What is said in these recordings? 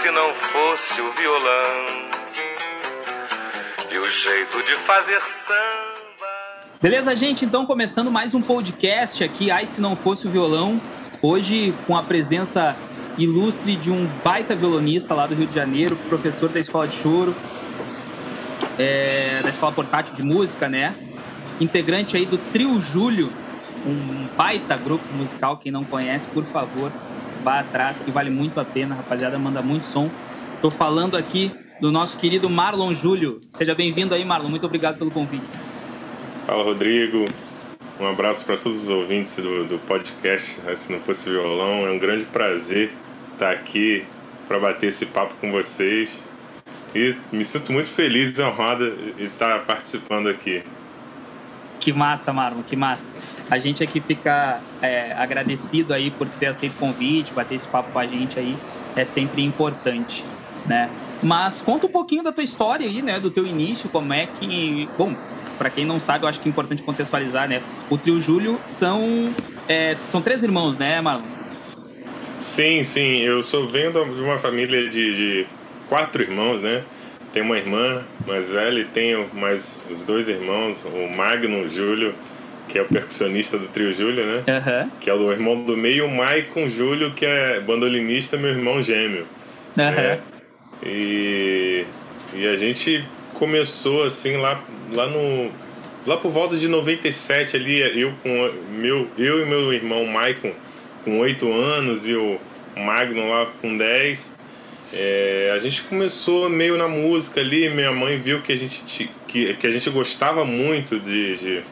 se não fosse o violão e o jeito de fazer samba. Beleza, gente? Então, começando mais um podcast aqui, Ai Se Não Fosse o Violão. Hoje, com a presença ilustre de um baita violonista lá do Rio de Janeiro, professor da Escola de Choro, é, da Escola Portátil de Música, né? Integrante aí do Trio Júlio, um baita grupo musical. Quem não conhece, por favor, vá atrás, que vale muito a pena. rapaziada, manda muito som. Tô falando aqui do nosso querido Marlon Júlio. Seja bem-vindo aí, Marlon. Muito obrigado pelo convite. Fala, Rodrigo. Um abraço para todos os ouvintes do, do podcast. Se não fosse violão, é um grande prazer estar aqui para bater esse papo com vocês. E me sinto muito feliz e honrado de estar participando aqui. Que massa, Marlon, que massa. A gente aqui fica é, agradecido aí por ter aceito o convite, bater esse papo com a gente aí. É sempre importante, né? Mas conta um pouquinho da tua história aí, né? Do teu início, como é que... Bom, para quem não sabe, eu acho que é importante contextualizar, né? O trio Júlio são, é, são três irmãos, né, Marlon? Sim, sim. Eu sou venho de uma família de, de quatro irmãos, né? Tenho uma irmã mais velha e tenho mais os dois irmãos, o Magno Júlio, que é o percussionista do trio Júlio, né? Uhum. Que é o irmão do meio, o Maicon Júlio, que é bandolinista, meu irmão gêmeo. Uhum. Né? E, e a gente começou assim lá, lá no. Lá por volta de 97 ali, eu com meu, eu e meu irmão Maicon com 8 anos e o Magno lá com 10. É, a gente começou meio na música ali, minha mãe viu que a gente, que, que a gente gostava muito de, de,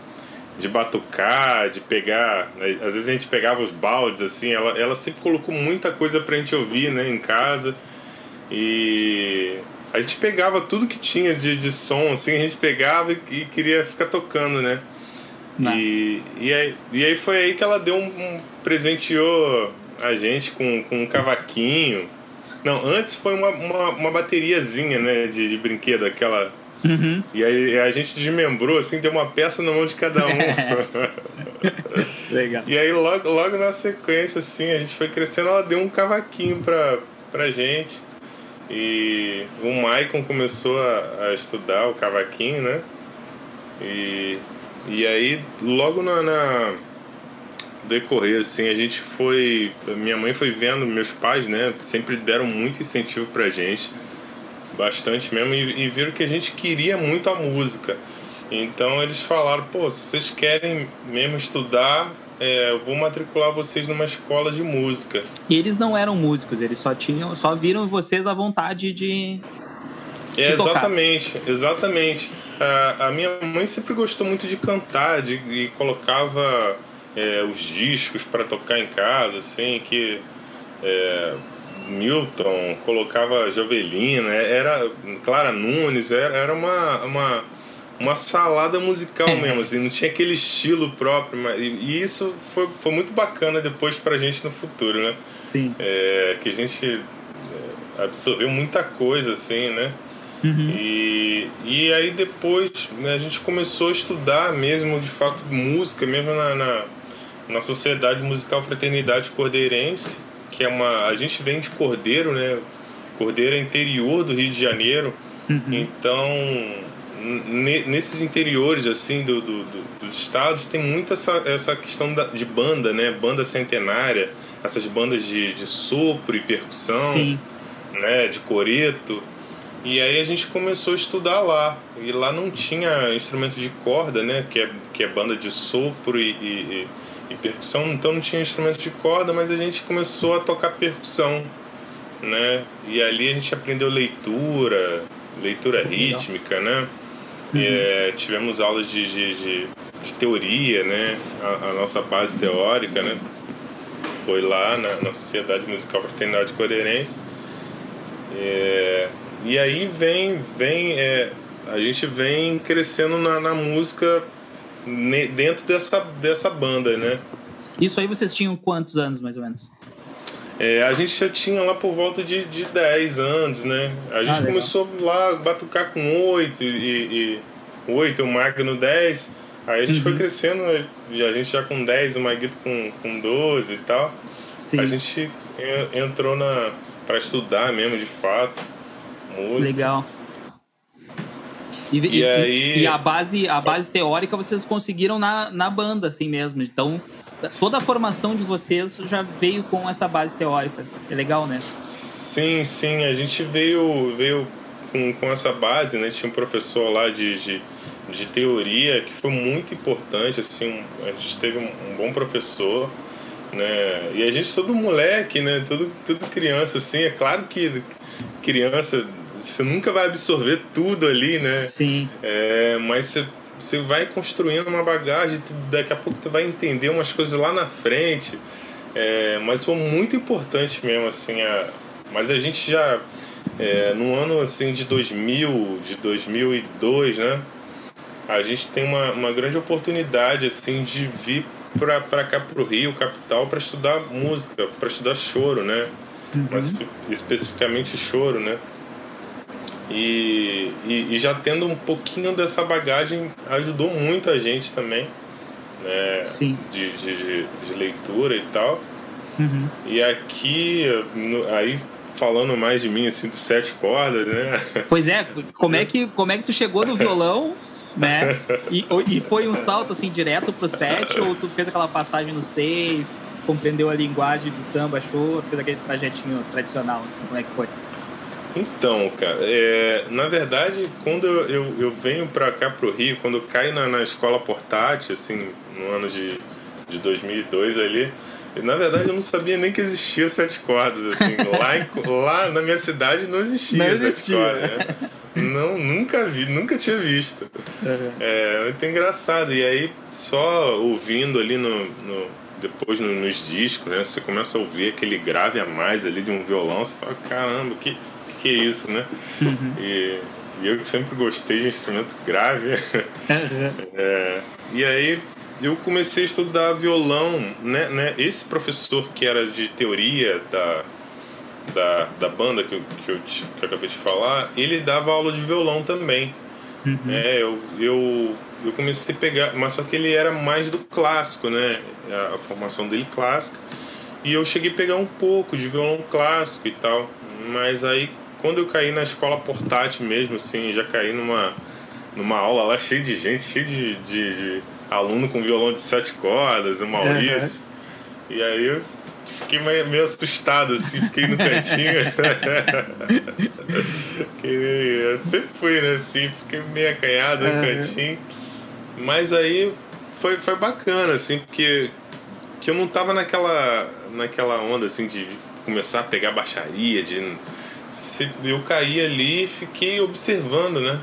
de batucar, de pegar. Né, às vezes a gente pegava os baldes, assim, ela, ela sempre colocou muita coisa pra gente ouvir né, em casa. E a gente pegava tudo que tinha de, de som, assim, a gente pegava e, e queria ficar tocando, né? E, e, aí, e aí foi aí que ela deu um, um presenteou a gente com, com um cavaquinho. Não, antes foi uma, uma, uma bateriazinha, né, de, de brinquedo, aquela. Uhum. E aí a gente desmembrou, assim, deu uma peça na mão de cada um. Legal. E aí logo, logo na sequência, assim, a gente foi crescendo, ela deu um cavaquinho pra, pra gente. E o Maicon começou a, a estudar o cavaquinho, né? E, e aí, logo na, na decorrer, assim, a gente foi. Minha mãe foi vendo, meus pais, né, sempre deram muito incentivo pra gente, bastante mesmo, e, e viram que a gente queria muito a música. Então eles falaram: pô, se vocês querem mesmo estudar, é, eu vou matricular vocês numa escola de música. E eles não eram músicos, eles só tinham, só viram vocês a vontade de. de é, exatamente, tocar. exatamente. A, a minha mãe sempre gostou muito de cantar, de, e colocava é, os discos para tocar em casa, assim, que é, Milton colocava Jovelina, era Clara Nunes, era, era uma, uma, uma salada musical mesmo, assim, não tinha aquele estilo próprio, mas, e, e isso foi, foi muito bacana depois pra gente no futuro, né? Sim. É, que a gente é, absorveu muita coisa, assim, né? Uhum. E, e aí depois né, a gente começou a estudar mesmo, de fato, música, mesmo na, na na Sociedade Musical Fraternidade Cordeirense, que é uma. A gente vem de Cordeiro, né? Cordeiro é interior do Rio de Janeiro. Uhum. Então, nesses interiores, assim, do, do, do, dos estados, tem muito essa, essa questão da, de banda, né? Banda centenária, essas bandas de, de sopro e percussão, Sim. né? De coreto. E aí a gente começou a estudar lá. E lá não tinha instrumentos de corda, né? Que é, que é banda de sopro e, e e percussão, então não tinha instrumento de corda, mas a gente começou a tocar percussão, né? E ali a gente aprendeu leitura, leitura rítmica, né? Uhum. E, é, tivemos aulas de, de, de, de teoria, né? A, a, nossa base teórica, né? Foi lá na, na Sociedade Musical Fraternidade Coreirense. É, e aí vem, vem é, a gente vem crescendo na, na música dentro dessa, dessa banda, né? Isso aí vocês tinham quantos anos, mais ou menos? É, a gente já tinha lá por volta de, de 10 anos, né? A gente ah, começou lá a batucar com 8 e, e 8, o Magno 10. Aí a gente uhum. foi crescendo, a gente já com 10, o Maguito com, com 12 e tal. Sim. A gente entrou na, para estudar mesmo de fato música. Legal. E, E e- aí- e a base, a base teórica vocês conseguiram na, na banda, assim mesmo. Então, toda a formação de vocês já veio com essa base teórica. É legal, né? Sim, sim, a gente veio, veio com, com essa base, né? Tinha um professor lá de, de, de teoria que foi muito importante, assim, um- a gente teve um, um bom professor, né? E a gente todo moleque, né? Tudo, tudo criança, assim, é claro que criança, você nunca vai absorver tudo ali, né? Sim. É, mas você, você vai construindo uma bagagem, daqui a pouco tu vai entender umas coisas lá na frente. É, mas foi muito importante mesmo, assim. A, mas a gente já, é, no ano assim de 2000, de 2002, né? A gente tem uma, uma grande oportunidade, assim, de vir pra, pra cá pro Rio, capital, para estudar música, para estudar choro, né? Mas especificamente choro, né? E, e, e já tendo um pouquinho dessa bagagem ajudou muito a gente também, né? Sim. De, de, de- leitura e tal. Uhum. E aqui, no- aí falando mais de mim, assim, de sete cordas, né? Pois é, como é que, como é que tu chegou no violão, né? E, e foi um salto assim direto pro 7 ou tu fez aquela passagem no 6, compreendeu a linguagem do samba, show, fez aquele trajetinho tradicional? Como é que foi? Então, cara, é, na verdade, quando eu, eu, venho pra cá pro Rio, quando eu caio na, na escola portátil, assim, no ano de, de 2002 ali, e, na verdade eu não sabia nem que existia sete cordas, assim, lá, em- lá na minha cidade não existia, Não sete existia. cordas, né? Não, nunca vi, nunca tinha visto. É muito engraçado. E aí, só ouvindo ali no. no- depois no- nos discos, né? Você começa a ouvir aquele grave a mais ali de um violão, você fala, caramba, que, que isso, né? Uhum. E, e eu que sempre gostei de instrumento grave. É, e aí eu comecei a estudar violão, né, né? Esse professor que era de teoria da, da, da banda que eu, que, eu, que eu acabei de falar, ele dava aula de violão também. Uhum. É, eu, eu, eu comecei a pegar, mas só que ele era mais do clássico, né? A, a formação dele clássica. E eu cheguei a pegar um pouco de violão clássico e tal. Mas aí, quando eu caí na escola portátil mesmo, assim, já caí numa, numa aula lá cheia de gente, cheio de, de, de aluno com violão de sete cordas, o Maurício. E aí eu fiquei meio, meio assustado, assim, fiquei no cantinho. Eu sempre fui, né, assim, fiquei meio acanhado no cantinho. Mas aí foi, foi bacana, assim, porque que eu não tava naquela, naquela onda, assim, de começar a pegar baixaria, de... se- Eu caí ali e fiquei observando, né?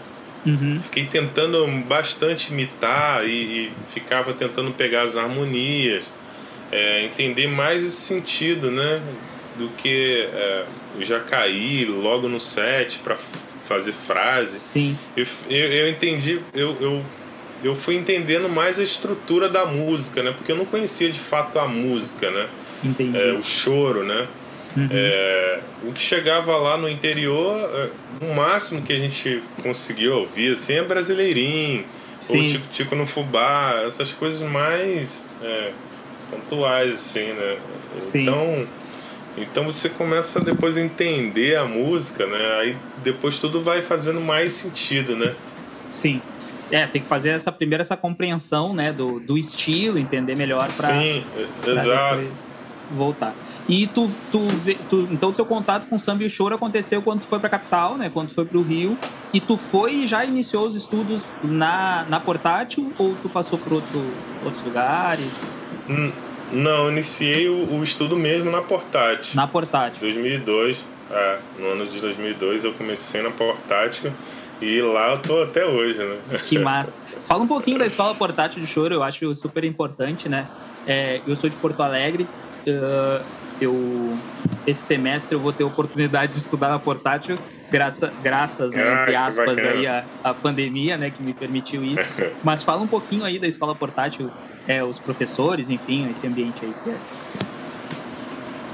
Uhum. Fiquei tentando bastante imitar e, e ficava tentando pegar as harmonias, é, entender mais esse sentido, né? Do que é, eu já caí logo no set para fazer frase. Sim. Eu, eu, eu entendi, eu, eu, eu fui entendendo mais a estrutura da música, né? Porque eu não conhecia de fato a música, né? Entendi. É, o choro, né? Uhum. É, o que chegava lá no interior, é, o máximo que a gente conseguiu ouvir assim é brasileirinho, Sim. ou tico tico no fubá, essas coisas mais é, pontuais assim, né? Sim. Então, então você começa depois a entender a música, né? Aí depois tudo vai fazendo mais sentido, né? Sim. É, tem que fazer essa primeiro essa compreensão, né, do, do estilo, entender melhor para Sim, exato. voltar. E tu, tu, tu, então teu contato com o samba e o choro aconteceu quando tu foi pra capital, né? Quando tu foi pro Rio. E tu foi e já iniciou os estudos na, na portátil ou tu passou por outro, outros lugares? Hum, Não, eu iniciei o, o estudo mesmo na portátil. Na portátil. 2002, é, no ano de 2002 eu comecei na portátil e lá eu tô até hoje, né? Que massa. Fala um pouquinho da escola portátil de choro, eu acho super importante, né? É, eu sou de Porto Alegre. Eu esse semestre eu vou ter a oportunidade de estudar na portátil, graça, graças, né, Ah, entre aspas, aí a, a pandemia, né, que me permitiu isso. Mas fala um pouquinho aí da escola portátil, é, os professores, enfim, esse ambiente aí.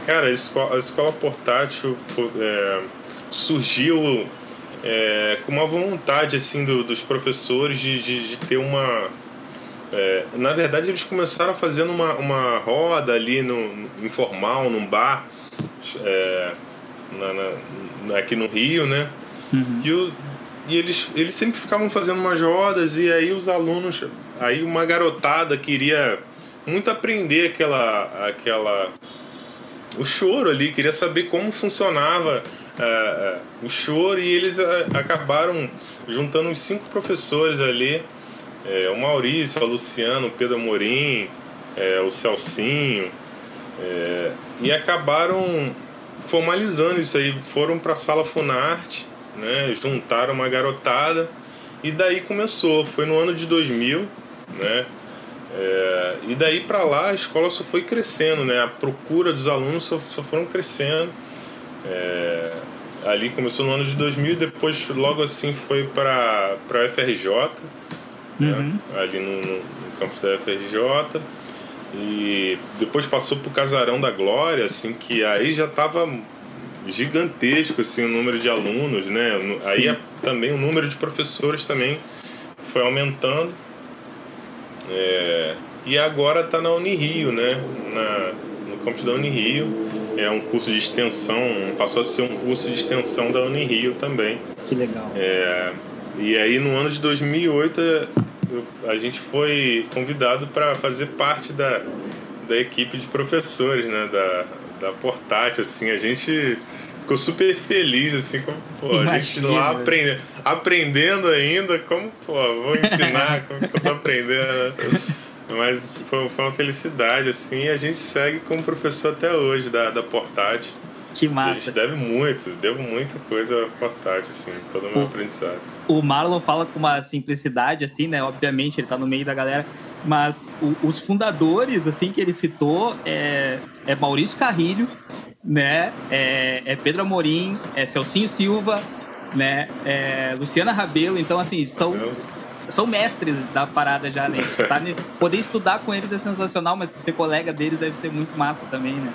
Cara, a escola, a escola portátil é, surgiu é, com uma vontade assim do- dos professores de, de, de ter uma. É, na verdade, eles começaram fazendo uma, uma roda ali no, no- informal, num bar. é, na, na, aqui no Rio, né? Uhum. E, o, e eles, eles sempre ficavam fazendo umas rodas e aí os alunos, aí uma garotada queria muito aprender aquela, aquela o choro ali, queria saber como funcionava uh, uh, o choro e eles uh, acabaram juntando uns cinco professores ali, o Maurício, a Luciano, o Pedro Amorim, o Celcinho, e acabaram formalizando isso aí, foram para a sala Funarte, né, juntaram uma garotada e daí começou, foi no ano de 2000, né, é, e daí para lá a escola só foi crescendo, né? A procura dos alunos só, só foram crescendo. É, ali começou no ano de 2000 e depois logo assim foi para a FRJ, né? uhum. ali no, no, campus da FRJ. E depois passou para o Casarão da Glória, assim, que aí já estava gigantesco assim, o número de alunos, né? Sim. Aí também o número de professores também foi aumentando. É, e agora está na Unirio, né? Na, no campus da Unirio. É um curso de extensão, passou a ser um curso de extensão da Unirio também. Que legal. É, e aí no ano de 2008 eu, a gente foi convidado para fazer parte da, da equipe de professores, né? Da, da Portátil, assim. A gente ficou super feliz, assim, como, pô, a gente lá aprendendo, aprendendo ainda, como, pô, vou ensinar como que eu tô aprendendo. Mas foi, foi uma felicidade, assim, e a gente segue como professor até hoje da, da Portátil. Que massa. A gente deve muito, devo muita coisa à Portátil, assim, todo o meu aprendizado. O Marlon fala com uma simplicidade, assim, né? Obviamente, ele tá no meio da galera, mas o, os fundadores, assim, que ele citou é, é Maurício Carrilho, né? É, é Pedro Amorim, é Celcinho Silva, né? É Luciana Rabelo. Então, assim, são, são mestres da parada já, né? Tá, poder estudar com eles é sensacional, mas ser colega deles deve ser muito massa também, né?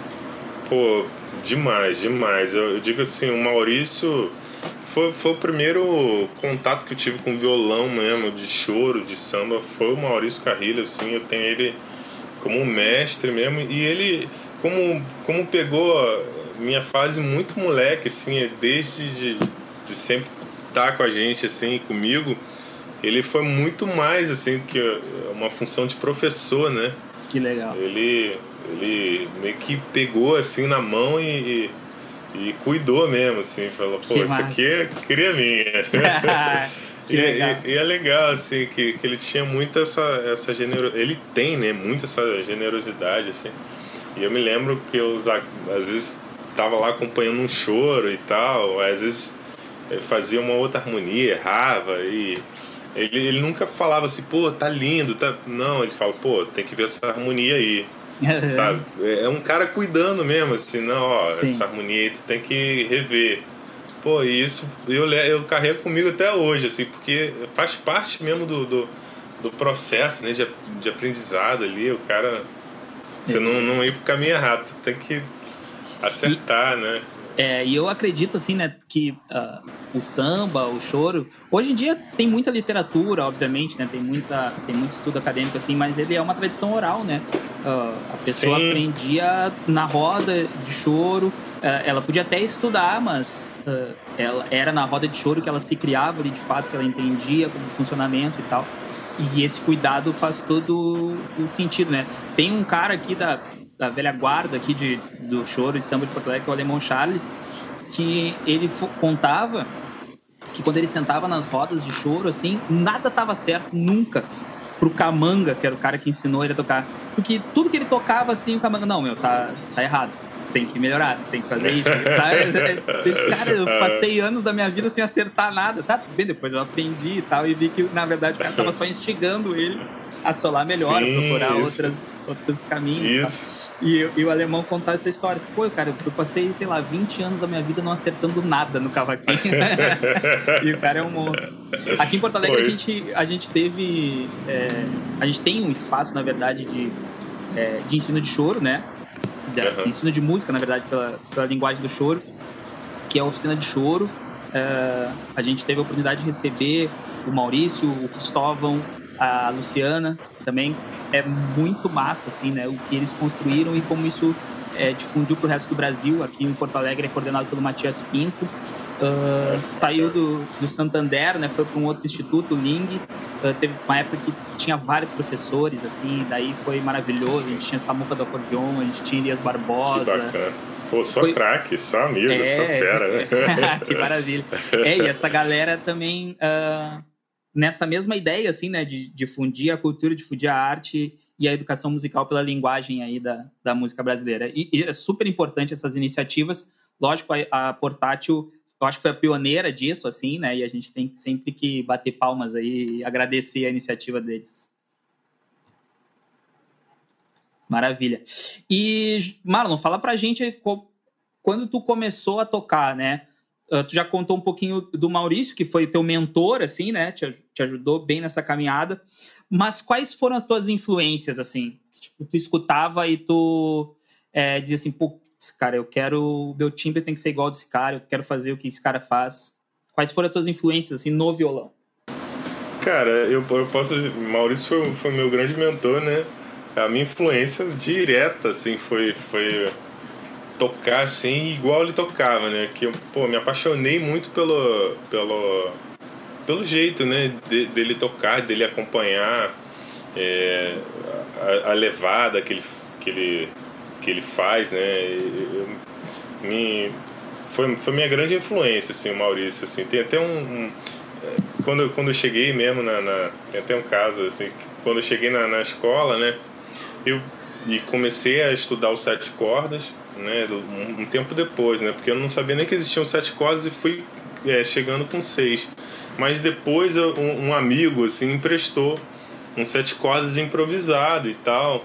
Pô, demais, demais. Eu, eu digo assim, o Maurício foi, foi o primeiro contato que eu tive com violão mesmo, de choro, de samba, foi o Maurício Carrilho, assim, eu tenho ele como um mestre mesmo, e ele como, como pegou minha fase muito moleque, assim, desde de, de sempre estar tá com a gente, assim, comigo, ele foi muito mais, assim, do que uma função de professor, né? Que legal. Ele, ele meio que pegou, assim, na mão e, e, e cuidou mesmo, assim, falou, pô, que isso aqui é cria minha. E, e, e, é legal, assim, que, que ele tinha muito essa, essa generosidade. Ele tem, né? Muito essa generosidade, assim. E eu me lembro que eu, às vezes, tava lá acompanhando um choro e tal, às vezes fazia uma outra harmonia, errava e ele, ele nunca falava assim, pô, tá lindo, tá... Não, ele fala, pô, tem que ver essa harmonia aí. sabe? É, é um cara cuidando mesmo, assim, não, ó, Sim. essa harmonia aí tu tem que rever. Pô, e isso eu, eu carrego comigo até hoje, assim, porque faz parte mesmo do, do, do processo né, de, de aprendizado ali, o cara você não, não ir pro caminho errado, tem que acertar, e, né? É, e eu acredito, assim, né, que uh, o samba, o choro... Hoje em dia tem muita literatura, obviamente, né? Tem, muita, tem muito estudo acadêmico, assim, mas ele é uma tradição oral, né? Uh, a pessoa Sim. aprendia na roda de choro. Uh, ela podia até estudar, mas ela era na roda de choro que ela se criava ali, de fato, que ela entendia como funcionamento e tal. E esse cuidado faz todo o sentido, né? Tem um cara aqui da, da velha guarda aqui de, do choro e samba de Porto Alegre, que é o Alemão Charles, que ele contava que quando ele sentava nas rodas de choro, assim, nada tava certo nunca pro Camanga, que era o cara que ensinou ele a tocar. Porque tudo que ele tocava, assim, o Camanga, não, meu, tá, tá errado tem que melhorar, tem que fazer isso. Esse cara, eu passei anos da minha vida sem acertar nada. Tá, bem, depois eu aprendi e tal, e vi que, na verdade, o cara tava só instigando ele a solar melhor, Sim, procurar outras, outros caminhos. Isso. E, e, o alemão contar essa história. Assim, Pô, cara, eu passei, sei lá, 20 anos da minha vida não acertando nada no cavaquinho. e o cara é um monstro. Aqui em Porto Alegre, a gente, a gente teve. É, a gente tem um espaço, na verdade, de, é, de ensino de choro, né? uhum. ensino de música, na verdade, pela, pela linguagem do choro, que é a oficina de choro. Uh, a gente teve a oportunidade de receber o Maurício, o Cristóvão, a Luciana também. É muito massa, assim, né? O que eles construíram e como isso é, difundiu para o resto do Brasil. Aqui em Porto Alegre é coordenado pelo Matias Pinto. Uh, saiu do, do Santander, né? Foi para um outro instituto, o Ling. Uh, teve uma época que tinha vários professores, assim, daí foi maravilhoso. A gente tinha Samuca do acordeon, a gente tinha Elias Barbosa. Que bacana. Pô, só foi... craque, só amigo, é... só fera. Né? que maravilha. É, e essa galera também, uh, nessa mesma ideia, assim, né, de difundir a cultura, difundir a arte e a educação musical pela linguagem aí da, da música brasileira. E, e é super importante essas iniciativas. Lógico, a, a Portátil eu acho que foi a pioneira disso, assim, né? E a gente tem sempre que bater palmas aí e agradecer a iniciativa deles. Maravilha. E, Marlon, fala pra gente quando tu começou a tocar, né? Ah, tu já contou um pouquinho do Maurício, que foi teu mentor, assim, né? Te, te ajudou bem nessa caminhada. Mas quais foram as tuas influências, assim? Tipo, tu escutava e tu é, dizia assim, pô, cara, eu quero. Meu timbre tem que ser igual desse cara, eu quero fazer o que esse cara faz. Quais foram as tuas influências, assim, no violão? Cara, eu, eu posso. Maurício foi, foi meu grande mentor, né? A minha influência direta, assim, foi, foi tocar, assim, igual ele tocava, né? Que eu, pô, me apaixonei muito pelo, pelo, pelo jeito, né? De, dele tocar, dele acompanhar é, a, a, levada que ele, que ele que ele faz, né? Eu, me, foi, foi minha grande influência, assim, o Maurício, assim. Tem até um... um é, quando, quando eu cheguei mesmo na, na... Tem até um caso, assim, quando eu cheguei na, na escola, né? Eu e comecei a estudar os sete cordas, né? Um, um tempo depois, né? Porque eu não sabia nem que existiam sete cordas e fui é, chegando com seis. Mas depois eu, um, um, amigo, assim, emprestou um sete cordas improvisado e tal.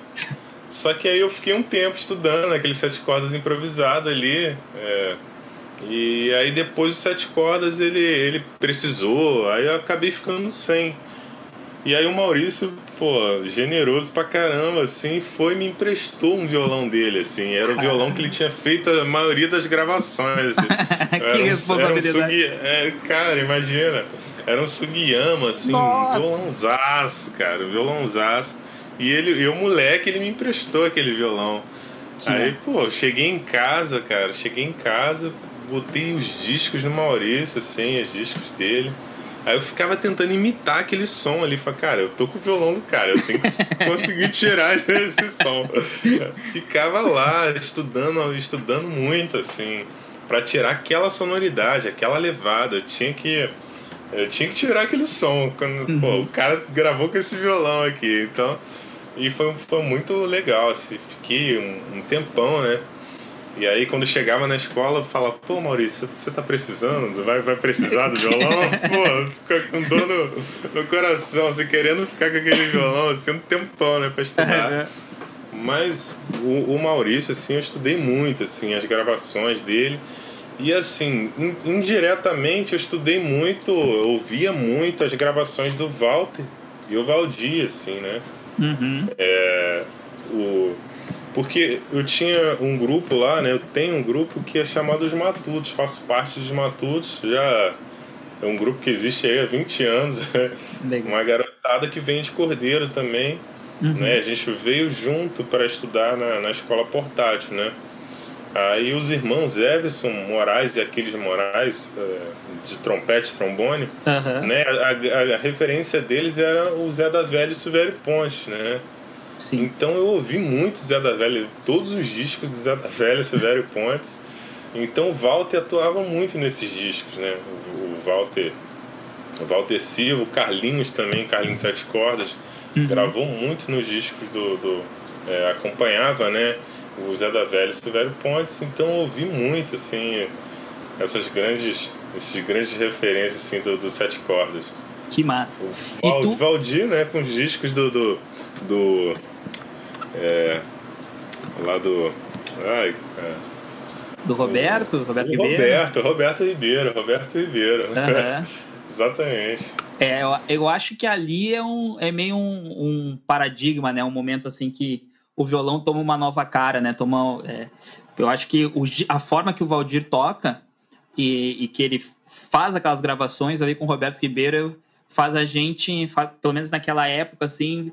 Só que aí eu fiquei um tempo estudando aqueles sete cordas improvisado ali. É, e aí depois os sete cordas ele, ele precisou, aí eu acabei ficando sem. E aí o Maurício, pô, generoso pra caramba, assim, foi e me emprestou um violão dele, assim. Era o violão que ele tinha feito a maioria das gravações. Assim. que era um, responsabilidade. Era um sugi... é, cara, imagina. Era um Sugiyama, assim, Nossa. um violãozaço, cara, um violãozaço. E ele, eu, moleque, ele me emprestou aquele violão. Que Aí, massa. pô, cheguei em casa, cara. Cheguei em casa, botei os discos no Maurício, assim, os discos dele. Aí eu ficava tentando imitar aquele som ali. Falei, cara, eu tô com o violão do cara, eu tenho que conseguir tirar esse som. Ficava lá estudando, estudando muito, assim, para tirar aquela sonoridade, aquela levada. Eu tinha que. Eu tinha que tirar aquele som. Quando, uhum. pô, o cara gravou com esse violão aqui. Então, e foi, foi muito legal, assim, fiquei um, um tempão, né? E aí quando chegava na escola, falava, pô Maurício, você tá precisando? Vai, vai precisar do violão? pô, fica com dor no, no coração, assim, querendo ficar com aquele violão, assim, um tempão, né, pra estudar. É. Mas o, o Maurício, assim, eu estudei muito, assim, as gravações dele. E assim, indiretamente eu estudei muito, eu ouvia muito as gravações do Walter e o Valdir, assim, né? Uhum. É, o, porque eu tinha um grupo lá, né? Eu tenho um grupo que é chamado Os Matutos, faço parte dos Matutos, já é um grupo que existe aí há 20 anos. Uma garotada que vem de Cordeiro também. Uhum. Né? A gente veio junto para estudar na, na escola portátil, né? Aí os irmãos Everson Moraes e Aquiles Moraes, é, de trompete, trombone, uhum. né? A, a, a, referência deles era o Zé da Velha e o Silvério Ponte, né? Sim. Então eu ouvi muito Zé da Velha, todos os discos do Zé da Velha e Silvério Ponte. Então o Walter atuava muito nesses discos, né? O, Walter, o Walter Silva, o Carlinhos também, Carlinhos Sete Cordas, uhum. gravou muito nos discos do, do é, acompanhava, né? o Zé da Velha e o Silvério Pontes, então eu ouvi muito, assim, essas grandes, esses grandes referências, assim, do, do Sete Cordas. Que massa. O. Valdir, né, com os discos do... do, do é, lá do... Ai, é, do Roberto? O, Roberto Ribeiro? Roberto, Roberto Ribeiro, Roberto Ribeiro. Uhum. Exatamente. É, eu, eu acho que ali é, um, é meio um, um paradigma, né? Um momento assim que o violão toma uma nova cara, né? Toma, é, eu acho que o, a forma que o Valdir toca e, e, que ele faz aquelas gravações ali com o Roberto Ribeiro faz a gente, faz, pelo menos naquela época, assim,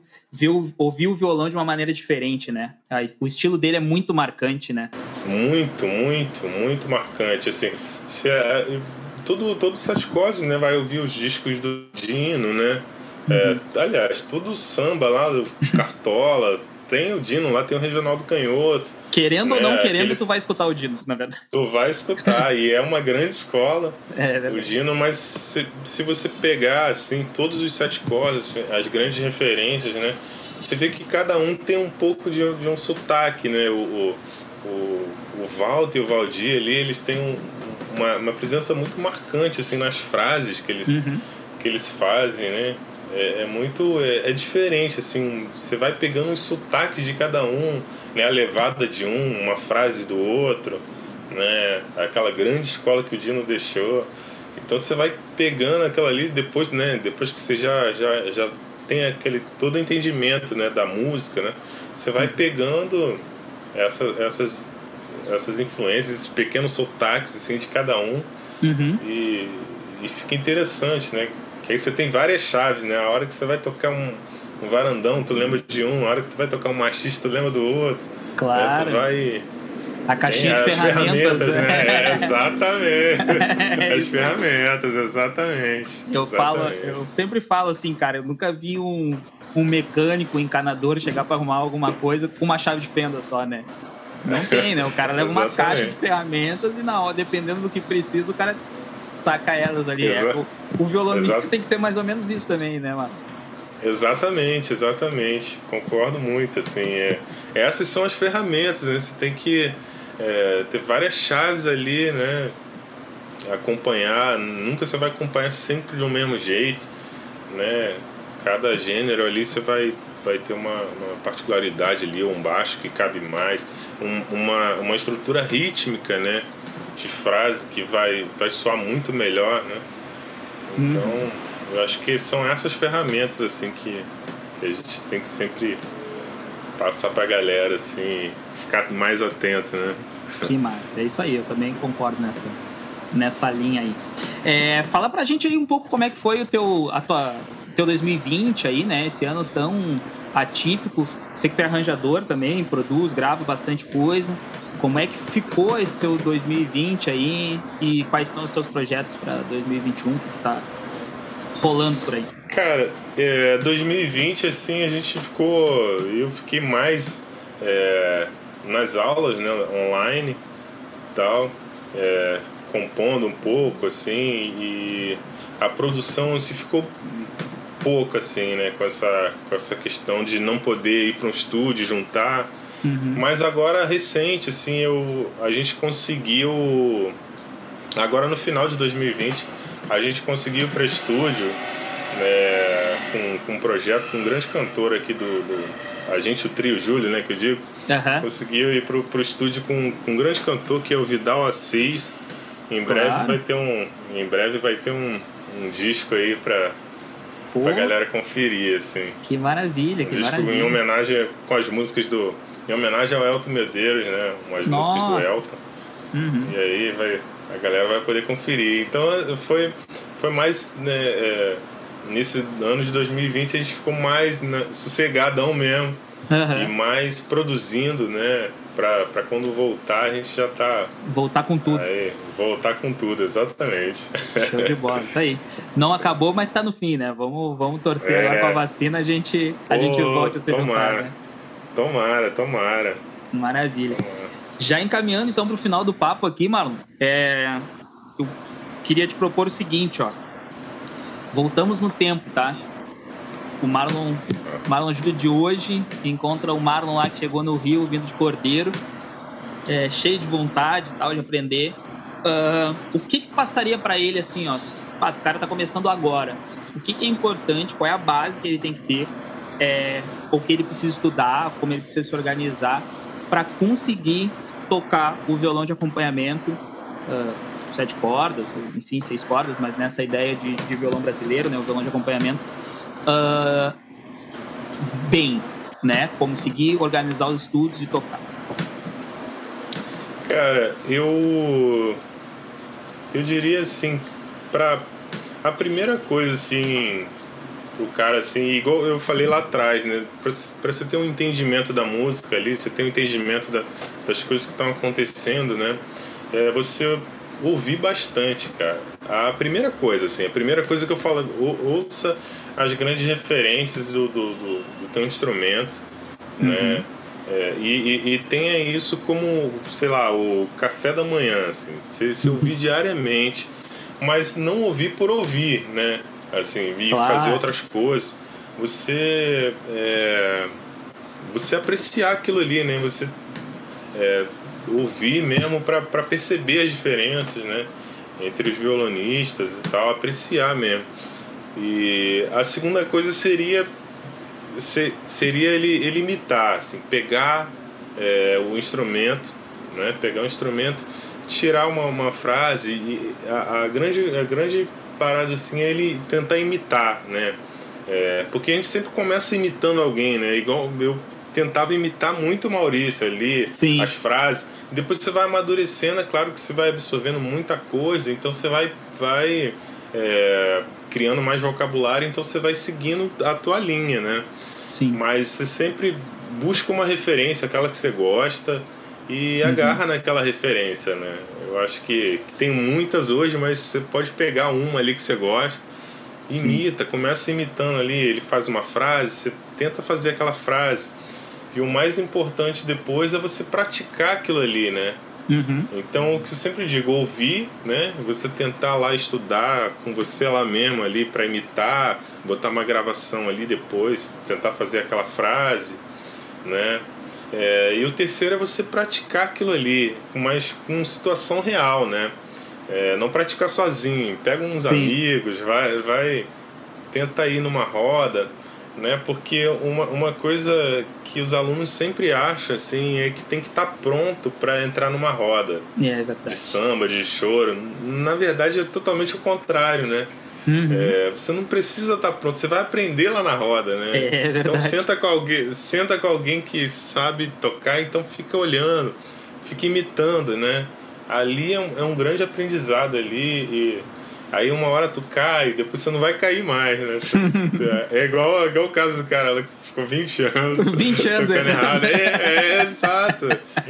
ouvir o violão de uma maneira diferente, né? O estilo dele é muito marcante, né? Muito, muito, muito marcante, assim. Se é, todo, todo Sete Cordas, né? Vai ouvir os discos do Dino, né? É, uhum. É, aliás, tudo samba lá, do Cartola, tem o Dino lá, tem o Regional do Canhoto. Querendo ou não querendo, Aqueles... tu vai escutar o Dino, na verdade. Tu vai escutar, e é uma grande escola, é, é o Dino, mas se, se você pegar, assim, todos os sete cordas, assim, as grandes referências, né? Você vê que cada um tem um pouco de, de um sotaque, né? O, o, o, o Walter e o Valdir ali, eles têm um, uma, uma presença muito marcante, assim, nas frases que eles, uhum. que eles fazem, né? É, é, muito é, é, diferente assim você vai pegando os sotaques de cada um né a levada de um uma frase do outro né aquela grande escola que o Dino deixou então você vai pegando aquela ali depois né depois que você já já, já tem aquele todo entendimento né da música né você vai pegando essa, essas essas influências esses pequenos sotaques assim de cada um uhum. e, e fica interessante né que aí você tem várias chaves, né? A hora que você vai tocar um, um varandão, tu lembra de um. A hora que tu vai tocar um machista, tu lembra do outro. Claro. Né? Tu vai... A caixinha de ferramentas. ferramentas né? É, exatamente. As ferramentas, exatamente. Eu exatamente. falo, eu sempre falo assim, cara, eu nunca vi um, um mecânico, um encanador chegar para arrumar alguma coisa com uma chave de fenda só, né? Não tem, né? O cara leva uma caixa de ferramentas e na hora, dependendo do que precisa, o cara saca elas ali. É, o, violonista Exato. tem que ser mais ou menos isso também, né, mano? Exatamente, exatamente. Concordo muito, assim. É, essas são as ferramentas, né? Você tem que é, ter várias chaves ali, né? Acompanhar, nunca você vai acompanhar sempre do mesmo jeito, né? Cada gênero ali você vai, vai ter uma, uma particularidade ali, um baixo que cabe mais, um, uma, uma estrutura rítmica, né? de frase que vai, vai soar muito melhor, né? Então, uhum. eu acho que são essas ferramentas, assim, que, que a gente tem que sempre passar pra galera, assim, ficar mais atento, né? Que massa, é isso aí, eu também concordo nessa, nessa linha aí. É, fala pra gente aí um pouco como é que foi o teu, a tua, teu 2020 aí, né? Esse ano tão atípico. Você que tu é arranjador também, produz, grava bastante coisa. Como é que ficou esse teu 2020 aí e quais são os teus projetos para 2021 que tá rolando por aí? Cara, é, 2020 assim a gente ficou, eu fiquei mais é, nas aulas, né, online, tal, é, compondo um pouco assim e a produção se ficou pouco assim, né, com essa com essa questão de não poder ir para um estúdio juntar Uhum. Mas agora, recente, assim, eu, a gente conseguiu. Agora no final de 2020, a gente conseguiu para estúdio né, com, com um projeto com um grande cantor aqui do, do. a gente, o trio Júlio, né, que eu digo. Uhum. Conseguiu ir pro, pro estúdio com, com um grande cantor que é o Vidal Assis. Em breve claro. vai ter um. Em breve vai ter um, um disco aí para pra galera conferir, assim. Que maravilha, um que disco maravilha. Em homenagem com as músicas do em homenagem ao Elton Medeiros, né? Umas Nossa. músicas do Elton. Uhum. E aí vai, a galera vai poder conferir. Então foi, foi mais. Né, é, nesse ano de 2020 a gente ficou mais né, sossegadão mesmo. Uhum. E mais produzindo, né? Pra, pra quando voltar a gente já tá. Voltar com tudo. Aí, voltar com tudo, exatamente. Show de bola, isso aí. Não acabou, mas tá no fim, né? Vamos, vamos torcer é. agora com a vacina, a gente, a Pô, gente volte a se juntar, né? Tomara, tomara. Maravilha. Tomara. Já encaminhando então para o final do papo aqui, Marlon, é... eu queria te propor o seguinte, ó. Voltamos no tempo, tá? O Marlon, Marlon Júlio de hoje encontra o Marlon lá que chegou no Rio vindo de Cordeiro, é, cheio de vontade tal, de aprender. Uh, o que que passaria para ele assim, ó? Ah, o cara tá começando agora. O que, que é importante? Qual é a base que ele tem que ter é, o que ele precisa estudar, como ele precisa se organizar para conseguir tocar o violão de acompanhamento, uh, sete cordas, enfim, seis cordas, mas nessa ideia de, de violão brasileiro, né, o violão de acompanhamento, uh, bem, né? Conseguir organizar os estudos e tocar. Cara, eu eu diria assim, para a primeira coisa, assim, pro cara, assim, igual eu falei lá atrás, né? Pra, pra você ter um entendimento da música ali, você ter um entendimento da, das coisas que estão acontecendo, né? É você ouvir bastante, cara. A primeira coisa, assim, a primeira coisa que eu falo, ouça as grandes referências do, do, do, do teu instrumento, uhum. né? É, e, e, e, tenha isso como, sei lá, o café da manhã, assim, você se ouvir diariamente, mas não ouvir por ouvir, né? Assim, e claro. fazer outras coisas. Você é, você apreciar aquilo ali, né? Você é, ouvir mesmo para perceber as diferenças, né? Entre os violonistas e tal, apreciar mesmo. E a segunda coisa seria seria ele, ele imitar, assim, pegar é, o instrumento, né? Pegar o instrumento, tirar uma, uma frase e a, a grande a grande parada assim é ele tentar imitar, né? É, porque a gente sempre começa imitando alguém, né? Igual eu tentava imitar muito o Maurício ali, Sim. as frases. Depois você vai amadurecendo, é claro que você vai absorvendo muita coisa, então você vai, vai é, criando mais vocabulário, então você vai seguindo a tua linha, né? Sim. Mas você sempre busca uma referência, aquela que você gosta, e uhum. agarra naquela referência, né? Eu acho que, que, tem muitas hoje, mas você pode pegar uma ali que você gosta, imita, Sim. começa imitando ali, ele faz uma frase, você tenta fazer aquela frase. E o mais importante depois é você praticar aquilo ali, né? Uhum. Então, o que eu sempre digo, ouvir, né? Você tentar lá estudar com você lá mesmo ali para imitar, botar uma gravação ali depois, tentar fazer aquela frase, né? É, e o terceiro é você praticar aquilo ali, mas com situação real, né? É, não praticar sozinho, pega uns Sim. amigos, vai, vai, tenta ir numa roda, né? Porque uma, uma coisa que os alunos sempre acham assim é que tem que estar tá pronto para entrar numa roda é, de samba, de choro. Na verdade é totalmente o contrário, né? Uhum. É, você não precisa estar tá pronto, você vai aprender lá na roda, né? É, é verdade. Então senta com alguém, senta com alguém que sabe tocar, então fica olhando, fica imitando, né? Ali é um, é um grande aprendizado ali e Aí uma hora tu cai, depois você não vai cair mais, né? é igual, igual o caso do cara lá que ficou 20 anos. 20 anos tocando é errado. É, é, é exato.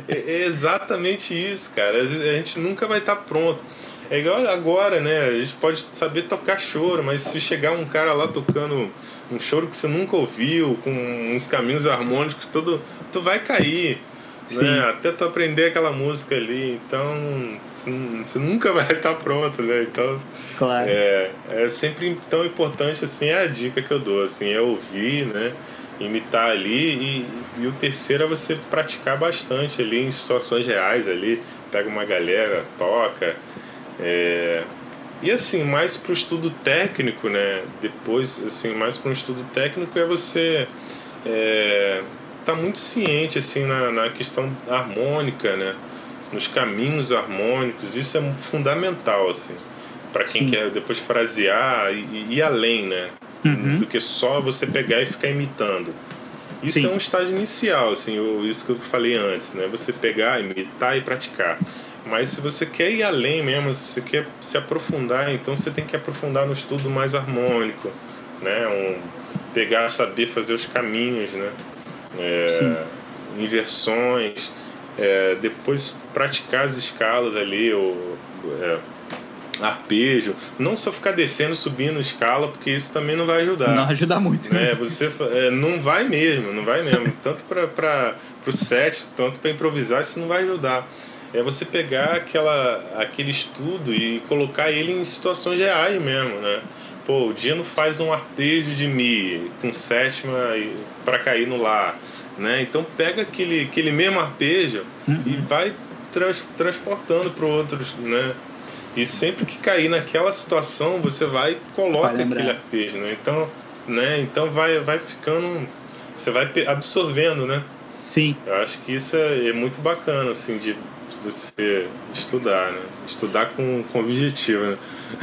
É, é, exatamente isso, cara. A gente nunca vai estar tá pronto. É igual agora, né? A gente pode saber tocar choro, mas se chegar um cara lá tocando um choro que você nunca ouviu, com uns caminhos harmônicos, tudo, tu vai cair. Né? Até tu aprender aquela música ali, então você nunca vai estar pronto, né? Então claro. é, é sempre tão importante assim é a dica que eu dou, assim, é ouvir, né? Imitar ali e, e o terceiro é você praticar bastante ali em situações reais ali, pega uma galera, toca. É, e assim, mais para o estudo técnico, né? Depois, assim, mais para um estudo técnico é você é, tá muito ciente assim na, na questão harmônica, né? Nos caminhos harmônicos, isso é fundamental assim para quem Sim. quer depois frasear e, e ir além, né? Uhum. Do que só você pegar e ficar imitando. Isso Sim. é um estágio inicial, assim, isso que eu falei antes, né? Você pegar, imitar e praticar. Mas se você quer ir além mesmo, se você quer se aprofundar, então você tem que aprofundar no estudo mais harmônico, né? Um, pegar, saber fazer os caminhos, né? é, inversões, é, depois praticar as escalas ali, o é, arpejo, não só ficar descendo, subindo escala, porque isso também não vai ajudar. Não ajuda muito. Né? Você é, não vai mesmo, não vai mesmo. tanto para o set, tanto para improvisar, isso não vai ajudar. É você pegar aquela, aquele estudo e colocar ele em situações reais mesmo, né? Pô, o Dino faz um arpejo de Mi com sétima para cair no Lá né? Então pega aquele, aquele mesmo arpejo uhum. e vai trans, transportando para outros, né? E sempre que cair naquela situação, você vai e coloca vai aquele arpejo, né? Então, né? Então vai, vai ficando, você vai absorvendo, né? Sim. Eu acho que isso é, é muito bacana, assim, de, de, você estudar, né? Estudar com, com objetivo, né?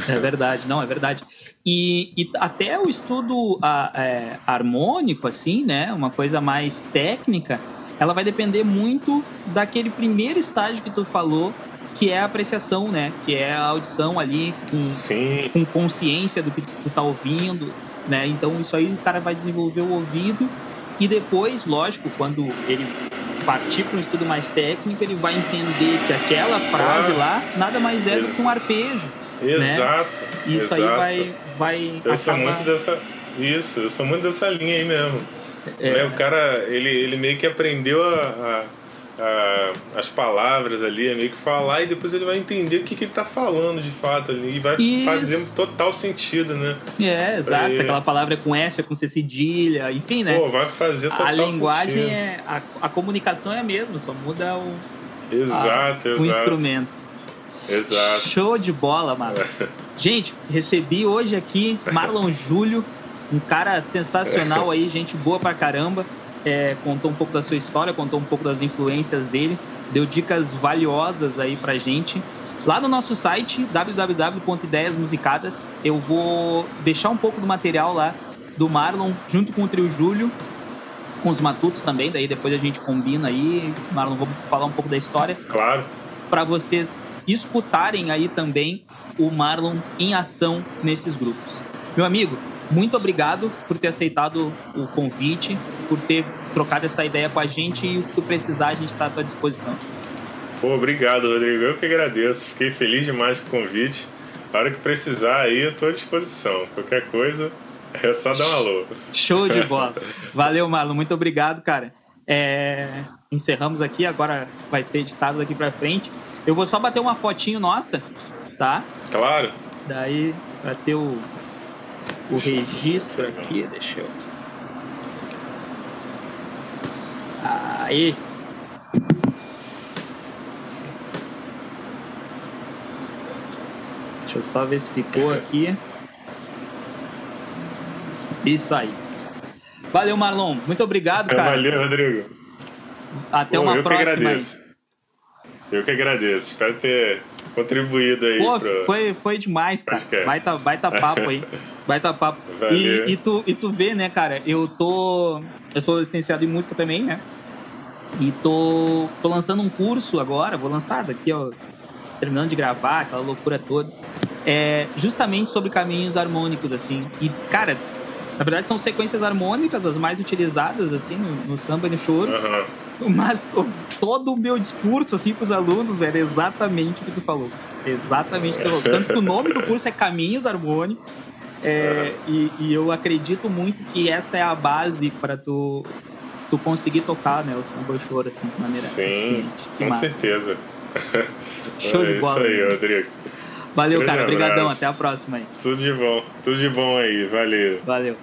É verdade, não, é verdade. E, e até o estudo a, é, harmônico, assim, né? Uma coisa mais técnica, ela vai depender muito daquele primeiro estágio que tu falou, que é a apreciação, né? Que é a audição ali com, Sim. com consciência do que tu tá ouvindo, né? Então isso aí o cara vai desenvolver o ouvido e depois, lógico, quando ele partir para um estudo mais técnico, ele vai entender que aquela frase Claro. lá nada mais é do que um arpejo. Exato. Isso exato. aí vai vai Eu sou acabar- muito dessa. Isso, eu sou muito dessa linha aí mesmo. É. Né, O cara, ele, ele meio que aprendeu a, a- a- as palavras ali, a meio que falar, e depois ele vai entender o que, que ele tá falando de fato ali. E vai Isso. fazer total sentido, né? É, exato. Se É. aquela palavra é com S, é com C cedilha, enfim, né? Pô, vai fazer total a linguagem sentido. é. A, a comunicação é a mesma, só muda o, Exato, a- exato. o instrumento. Exato. Show de bola, mano. Gente, recebi hoje aqui Marlon Júlio, um cara sensacional aí, gente boa pra caramba. É, contou um pouco da sua história, contou um pouco das influências dele, deu dicas valiosas aí pra gente. Lá no nosso site, www.ideiasmusicadas, eu vou deixar um pouco do material lá do Marlon, junto com o Trio Júlio, com os matutos também, daí depois a gente combina aí. Marlon, vou falar um pouco da história Claro. para vocês escutarem aí também o Marlon em ação nesses grupos. Meu amigo, muito obrigado por ter aceitado o convite, por ter trocado essa ideia com a gente e o que tu precisar a gente está à tua disposição. Pô, obrigado, Rodrigo. Eu que agradeço. Fiquei feliz demais com o convite. A hora que precisar aí, eu tô à disposição. Qualquer coisa, é só dar um alô. Show de bola. Valeu, Marlon. Muito obrigado, cara. É, Encerramos aqui, agora vai ser editado daqui para frente. Eu vou só bater uma fotinho nossa, tá? Claro. Daí, para ter o, o registro aqui, deixa eu. Aí. Deixa eu só ver se ficou aqui. Isso aí. Valeu, Marlon. Muito obrigado, cara. Valeu, Rodrigo. Até Pô, uma eu próxima. que agradeço. Eu que agradeço. Espero ter contribuído aí. Pô, pro- foi, foi demais, cara. É. Baita, baita papo aí. Baita papo. E, e, tu, e tu vê, né, cara? Eu tô. Eu sou licenciado em música também, né? E tô, tô lançando um curso agora, vou lançar daqui, ó. Terminando de gravar, aquela loucura toda. É justamente sobre caminhos harmônicos, assim. E, cara, na verdade são sequências harmônicas as mais utilizadas, assim, no, no samba e no choro. Aham. Mas o- todo o meu discurso, assim, pros alunos, velho, é exatamente o que tu falou. Exatamente o que tu falou. Tanto que o nome do curso é Caminhos Harmônicos. é, e, e eu acredito muito que essa é a base para tu, tu conseguir tocar, né, o samba choro, assim, de maneira Sim, eficiente. Que com massa. certeza. Show é de bola. Isso aí, Rodrigo. Valeu, Grande cara. Obrigadão. Até a próxima aí. Tudo de bom. Tudo de bom aí. Valeu. Valeu.